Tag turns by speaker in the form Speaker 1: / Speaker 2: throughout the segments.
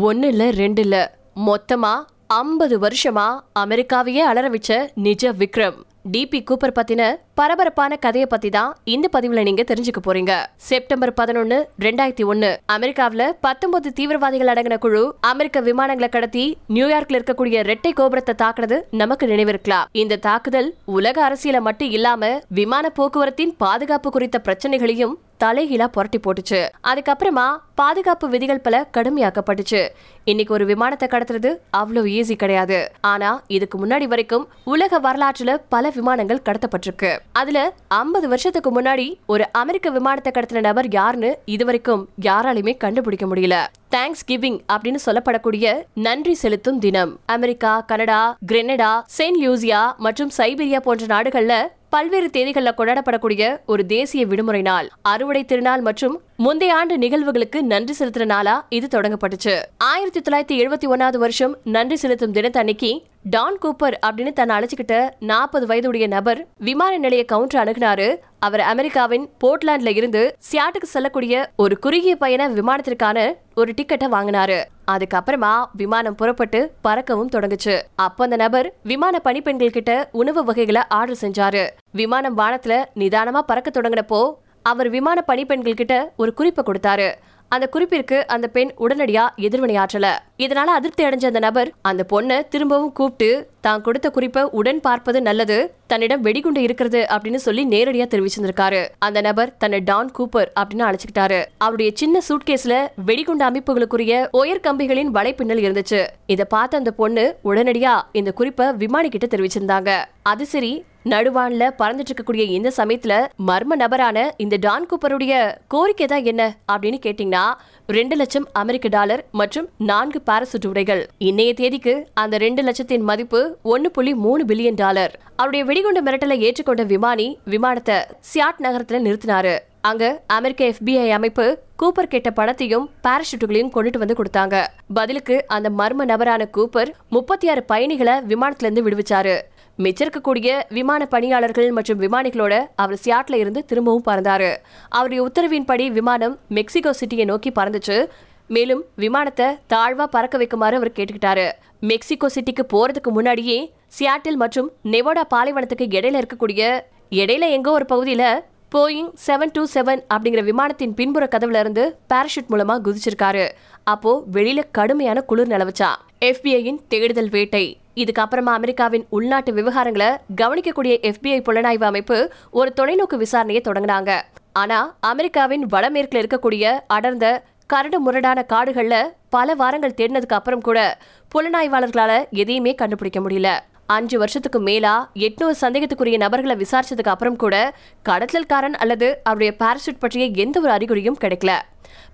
Speaker 1: ஒன்னு இல்ல ரெண்டு இல்ல மொத்தமா ஐம்பது வருஷமா அமெரிக்காவையே அலற வச்ச நிஜ விக்ரம். டிபி கூப்பர் பத்தின பரபரப்பான கதையை பத்தி தான் இந்த பதிவுல நீங்க தெரிஞ்சுக்க போறீங்க. செப்டம்பர் பதினொன்னு ரெண்டாயிரத்தி ஒன்னு. அமெரிக்காவுல பத்தொன்பது தீவிரவாதிகள் அடங்கின குழு அமெரிக்க விமானங்களை கடத்தி நியூயார்க்ல இருக்கக்கூடிய ரெட்டை கோபுரத்தை தாக்குனது நமக்கு நினைவிருக்கலாம் இந்த தாக்குதல் உலக அரசியல மட்டும் இல்லாம விமான போக்குவரத்தின் பாதுகாப்பு குறித்த பிரச்சனைகளையும் தலைகீழா புரட்டி போட்டுச்சு. அதுக்கப்புறமா பாதுகாப்பு விதிகள் பல கடுமையாக்கப்பட்டுச்சு. இன்னைக்கு ஒரு விமானத்தை கடத்துறது அவ்வளவு ஈஸி கிடையாது. ஆனா இதுக்கு முன்னாடி வரைக்கும் உலக வரலாற்றுல பல விமானங்கள் கடத்தப்பட்டிருக்கு. அதுல ஐம்பது வருஷத்துக்கு முன்னாடி ஒரு அமெரிக்க விமானத்தை கடத்தின நபர் யாருன்னு இதுவரைக்கும் யாராலையுமே கண்டுபிடிக்க முடியல. தேங்க்ஸ் கிவிங் அப்படின்னு சொல்லப்படக்கூடிய நன்றி செலுத்தும் தினம். America Canada Grenada Saint Lucia மற்றும் சைபீரியா போன்ற நாடுகள்ல பல்வேறு தேதிகளில் கொண்டாடப்படக்கூடிய ஒரு தேசிய விடுமுறை நாள். அறுவடை திருநாள் மற்றும் முந்தைய ஆண்டு நிகழ்வுகளுக்கு நன்றி செலுத்துற நாளா இது தொடங்கப்பட்டுச்சு. ஆயிரத்தி தொள்ளாயிரத்தி எழுபத்தி ஒன்னாவது வருஷம் நன்றி செலுத்தும் தினத்தன்னைக்கு டான் கூப்பர் அப்படின்னு தன்னை அழைச்சிக்கிட்ட நாற்பது வயதுடைய நபர் விமான நிலைய கவுண்டர் அணுகுனாரு. அவர் அமெரிக்காவின் போர்ட்லாண்ட்ல இருந்து சியாட்டுக்கு செல்லக்கூடிய ஒரு குறுகிய பயண விமானத்திற்கான ஒரு டிக்கெட்டை வாங்கினாரு. அதுக்கப்புறமா விமானம் புறப்பட்டு பறக்கவும் தொடங்குச்சு. அப்ப அந்த நபர் விமான பணிப்பெண்கள் கிட்ட உணவு வகைகளை ஆர்டர் செஞ்சாரு. விமானம் வானத்துல நிதானமா பறக்க தொடங்கினப்போ அவர் விமான பணிப்பெண்கள் கிட்ட ஒரு குறிப்பை கொடுத்தாரு. அந்த குறிப்பிற்கு அந்த பெண் உடனடியா எதிர்வினையாற்றல. இதனால அதிருப்தி அடைஞ்ச அந்த நபர் அந்த பொண்ணை திரும்பவும் கூப்பிட்டு தான் கொடுத்த குறிப்பை உடன் பார்ப்பது நல்லது தன்னிடம் வெடிகுண்டு இருக்கிறது அப்படின்னு சொல்லி நேரடியா தெரிவிச்சிருந்திருக்காரு. அந்த நபர் தன்னை டான் கூப்பர் அப்படின்னு அழைச்சுக்கிட்டாரு. அவருடைய சின்ன சூட்கேஸ்ல வெடிகுண்டு அமைப்புகளுக்குரிய ஒயர் கம்பிகளின் வலைப்பின்னல் இருந்துச்சு. இதை பார்த்த அந்த பொண்ணு உடனடியா இந்த குறிப்பை விமானி கிட்ட தெரிவிச்சிருந்தாங்க. அது சரி நடுவான்ல பறந்துட்டு இருக்கக்கூடிய இந்த சமயத்துல மர்ம நபரான இந்த டான் கூப்பருடைய கோரிக்கை தான் என்ன அப்படின்னு கேட்டீங்கன்னா ரெண்டு லட்சம் அமெரிக்க டாலர் மற்றும் நான்கு பாரசூட் உடைகள். இன்னைய தேதிக்கு அந்த ரெண்டு லட்சத்தின் மதிப்பு ஒன்னு புள்ளி மூணு பில்லியன் டாலர். அவருடைய வெடிகுண்டு மிரட்டலை ஏற்றுக்கொண்ட விமானி விமானத்தை சியாட் நகரத்துல நிறுத்தினாரு. அங்க அமெரிக்க எஃபிஐ அமைப்பு கூப்பர் கேட்ட பணத்தையும் பாராஷூட்டுகளையும் கொண்டுட்டு வந்து கொடுத்தாங்க. பதிலுக்கு அந்த மர்ம நபரான கூப்பர் முப்பத்தி ஆறு பயணிகளை விமானத்துல இருந்து விடுவிச்சாரு. மிச்சிருக்கக்கூடிய விமான பணியாளர்கள் மற்றும் விமானிகளோட அவர் சியாட்ல இருந்து திரும்பவும் பறந்தாரு. அவருடைய உத்தரவின்படி விமானம் மெக்சிகோ சிட்டியை நோக்கி பறந்துச்சு. மேலும் விமானத்தை தாழ்வா பறக்க வைக்குமாறு அவர் கேட்டுக்கிட்டாரு. மெக்சிகோ சிட்டிக்கு போறதுக்கு முன்னாடியே சியாட்டில் மற்றும் நெவோடா பாலைவனத்துக்கு இடையில இருக்கக்கூடிய இடையில எங்கோ ஒரு பகுதியில போயிங் செவன் டூ செவன் அப்படிங்கிற விமானத்தின் பின்புற கதவுல இருந்து பாராஷூட் மூலமா குதிச்சிருக்காரு. அப்போ வெளியில கடுமையான குளிர் நிலவச்சா. எஃபிஐயின் தேடுதல் வேட்டை. இதுக்கப்புறமா அமெரிக்காவின் உள்நாட்டு விவகாரங்களை கவனிக்கக்கூடிய எஃபிஐ புலனாய்வு அமைப்பு ஒரு தொலைநோக்கு விசாரணையை தொடங்கினாங்க. ஆனா அமெரிக்காவின் வடமேற்கில் இருக்கக்கூடிய அடர்ந்த கரடு முரடான காடுகள்ல பல வாரங்கள் தேடினதுக்கு அப்புறம் கூட புலனாய்வாளர்களால எதையுமே கண்டுபிடிக்க முடியல. அஞ்சு வருஷத்துக்கு மேலா எட்நூறு சந்தேகத்துக்குரிய நபர்களை விசாரிச்சதுக்கு அப்புறம் கூட கடத்தல்காரன் அல்லது அவருடைய பாராசூட் பற்றிய எந்த ஒரு அறிகுறியும் கிடைக்கல.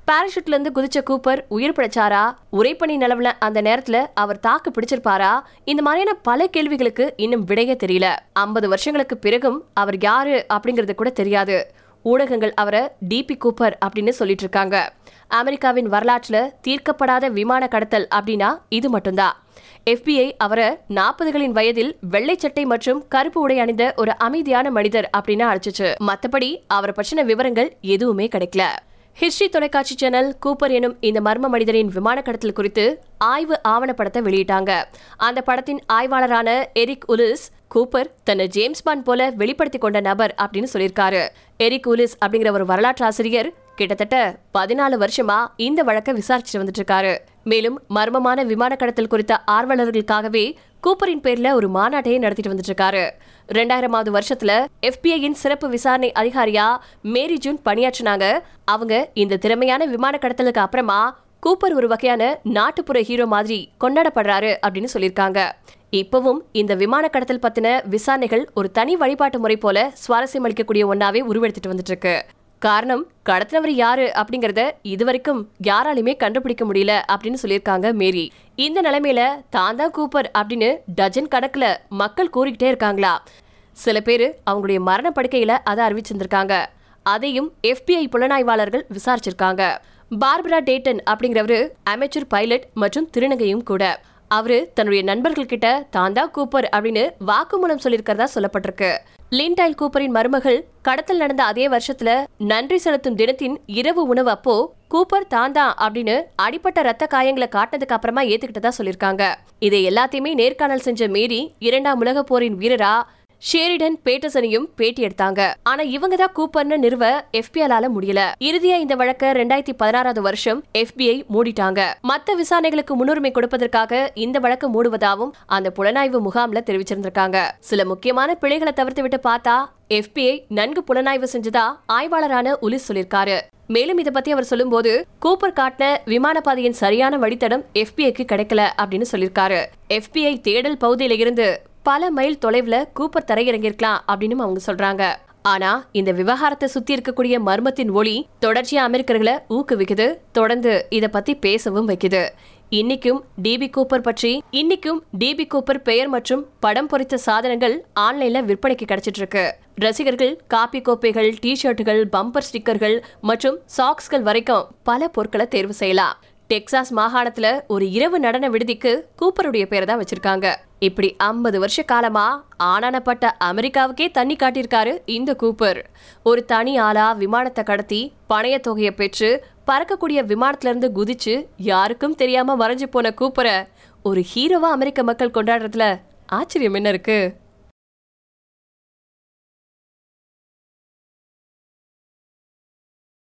Speaker 1: பாராஷூட்ல இருந்து குதிச்ச கூப்பர் உயிர் பிழைச்சாரா? உரைப்பணி நிலவுல அந்த நேரத்துல அவர் தாக்கு பிடிச்சிருப்பாரா? இந்த மாதிரியான பல கேள்விகளுக்கு இன்னும் விடைய தெரியல. ஐம்பது வருஷங்களுக்கு பிறகும் அவர் யாரு அப்படிங்கறது கூட தெரியாது. ஊடகங்கள் அவரை டிபி கூப்பர் அப்படின்னு சொல்லிட்டு இருக்காங்க. அமெரிக்காவின் வரலாற்றுல தீர்க்கப்படாத விமான கடத்தல் அப்படின்னா இது மட்டும்தான் எஃபிஐ அவரை நாற்பதுகளின் வயதில் வெள்ளை சட்டை மற்றும் கருப்பு உடை அணிந்த ஒரு அமைதியான மனிதர் அப்படின்னு அழைச்சிச்சு. மத்தபடி அவரை பற்றின விவரங்கள் எதுவுமே கிடைக்கல. ஹிஸ்டரி தொலைக்காட்சி சேனல் கூப்பர் எனும் இந்த மர்ம மனிதரின் விமான கடத்தல் குறித்து ஆய்வு ஆவணப்படத்தை வெளியிட்டாங்க. அந்த படத்தின் ஆய்வாளரான எரிக் உலிஸ் கூப்பர் தன்னை ஜேம்ஸ் பான் போல வெளிப்படுத்திக் கொண்ட நபர் அப்படின்னு சொல்லியிருக்காரு. எரிக் கூலிஸ் அப்படிங்கிற ஒரு வரலாற்று ஆசிரியர் கிட்டத்தட்ட பதினாலு வருஷமா இந்த வழக்கை விசாரிச்சுட்டு வந்துட்டு இருக்காரு மேலும் மர்மமான விமான கடத்தல் குறித்த ஆர்வலர்களுக்காகவே கூப்பரின் பேர்ல ஒரு மாநாட்டையே நடத்திட்டு வந்துட்டு இருக்காரு ரெண்டாயிரமாவது வருஷத்துல எஃபிஐயின் சிறப்பு விசாரணை அதிகாரியா மேரி ஜூன் பணியாற்றினாங்க. அவங்க இந்த திறமையான விமான கடத்தலுக்கு அப்புறமா கூப்பர் ஒரு வகையான நாட்டுப்புற ஹீரோ மாதிரி கொண்டாடப்படுறாரு அப்படின்னு சொல்லியிருக்காங்க. இப்பவும் இந்த விமான கடத்தல் பத்தின விசாரணைகள் ஒரு தனி வழிபாட்டு முறை போல சுவாரஸ்யம் அளிக்கக்கூடிய ஒன்னாவே உருவெடுத்துட்டு வந்துட்டு இருக்கு காரணம் கடத்தினவர் யாரு அப்படிங்கறத இதுவரைக்கும் யாராலுமே கண்டுபிடிக்க முடியல அப்படின்னு சொல்லியிருக்காங்க மேரி. இந்த நிலைமையில தான் தான் கூப்பர் அப்படின்னு டஜன் கணக்குல மக்கள் கூறிக்கிட்டே இருக்காங்களா? சில பேர் அவங்களுடைய மரண படுக்கையில அதை அறிவிச்சிருந்திருக்காங்க. அதையும் எஃபிஐ புலனாய்வாளர்கள் விசாரிச்சிருக்காங்க. பார்பரா டேட்டன் அப்படிங்கிறவரு அமெச்சூர் பைலட் மற்றும் திருநங்கையும் கூட. அவரு தன்னுடைய நண்பர்கள் கிட்ட தாந்தா கூப்பர் அப்படின்னு வாக்குமூலம் சொல்லியிருக்கிறதா சொல்லப்பட்டிருக்கு. லின்டைல் கூப்பரின் மருமகள் கடத்தல் நடந்த அதே வருஷத்துல நன்றி செலுத்தும் தினத்தின் இரவு உணவு அப்போ கூப்பர் தாந்தா அப்படின்னு அடிப்பட்ட ரத்த காயங்களை காட்டினதுக்கு அப்புறமா ஏத்துக்கிட்டதா சொல்லிருக்காங்க இதை எல்லாத்தையுமே நேர்காணல் செஞ்ச மேரி இரண்டாம் உலக போரின் வீரரா ஷேரிடன் பேட்டர்சனையும் பேட்டி எடுத்தாங்க. ஆனா இவங்க தான் கூப்பர்னு நிறுவ எஃபிஐலால முடியல. இறுதியா இந்த வழக்க ரெண்டாயிரத்தி பதினாறாவது வருஷம் எஃபிஐ மூடிட்டாங்க. மத்த விசாரணைகளுக்கு முன்னுரிமை கொடுப்பதற்காக இந்த வழக்கு மூடுவதாகவும் அந்த புலனாய்வு முகாம்ல தெரிவிச்சிருந்திருக்காங்க. சில முக்கியமான பிழைகளை தவிர்த்து விட்டு பார்த்தா எஃபிஐ நன்கு புலனாய்வு செஞ்சதா ஆய்வாளரான உலிஸ் சொல்லிருக்காரு மேலும் இதை பத்தி அவர் சொல்லும்போது கூப்பர் காட்டின விமான பாதையின் சரியான வழித்தடம் எஃபிஐக்கு கிடைக்கல அப்படின்னு சொல்லியிருக்காரு. எஃபிஐ தேடல் பகுதியில இருந்து பல மைல் தொலைவில் கூப்பர் தரையிறங்கிருக்கலாம் அப்படின்னு அவங்க சொல்றாங்க. ஆனா இந்த விவகாரத்தை சுத்தி இருக்கக்கூடிய மர்மத்தின் ஒளி தொடர்ச்சியா அமெரிக்கர்களை ஊக்குவிக்குது தொடர்ந்து இத பத்தி பேசவும் வைக்குது. இன்னைக்கும் டிபி கூப்பர் பற்றி இன்னைக்கும் டிபி கூப்பர் பெயர் மற்றும் படம் பொறித்த சாதனங்கள் ஆன்லைன்ல விற்பனைக்கு கிடைச்சிட்டு இருக்கு ரசிகர்கள் காப்பி கோப்பைகள் டி ஷர்ட்டுகள் பம்பர் ஸ்டிக்கர்கள் மற்றும் சாக்ஸ்கள் வரைக்கும் பல பொருட்களை தேர்வு செய்யலாம். டெக்சாஸ் மாகாணத்துல ஒரு இரவு நடன விடுதிக்கு கூப்பருடைய பேரை தான் வச்சிருக்காங்க. இப்படி ஐம்பது வருஷ காலமா ஆனானப்பட்ட அமெரிக்காவுக்கே தண்ணி காட்டியிருக்காரு இந்த கூப்பர். ஒரு தனி ஆளா விமானத்தை கடத்தி பணைய தொகையை பெற்று பறக்கக்கூடிய விமானத்துல இருந்து குதிச்சு யாருக்கும் தெரியாம மறைஞ்சு போன கூப்பரை ஒரு ஹீரோவா அமெரிக்க மக்கள் கொண்டாடுறதுல ஆச்சரியம் என்ன இருக்கு?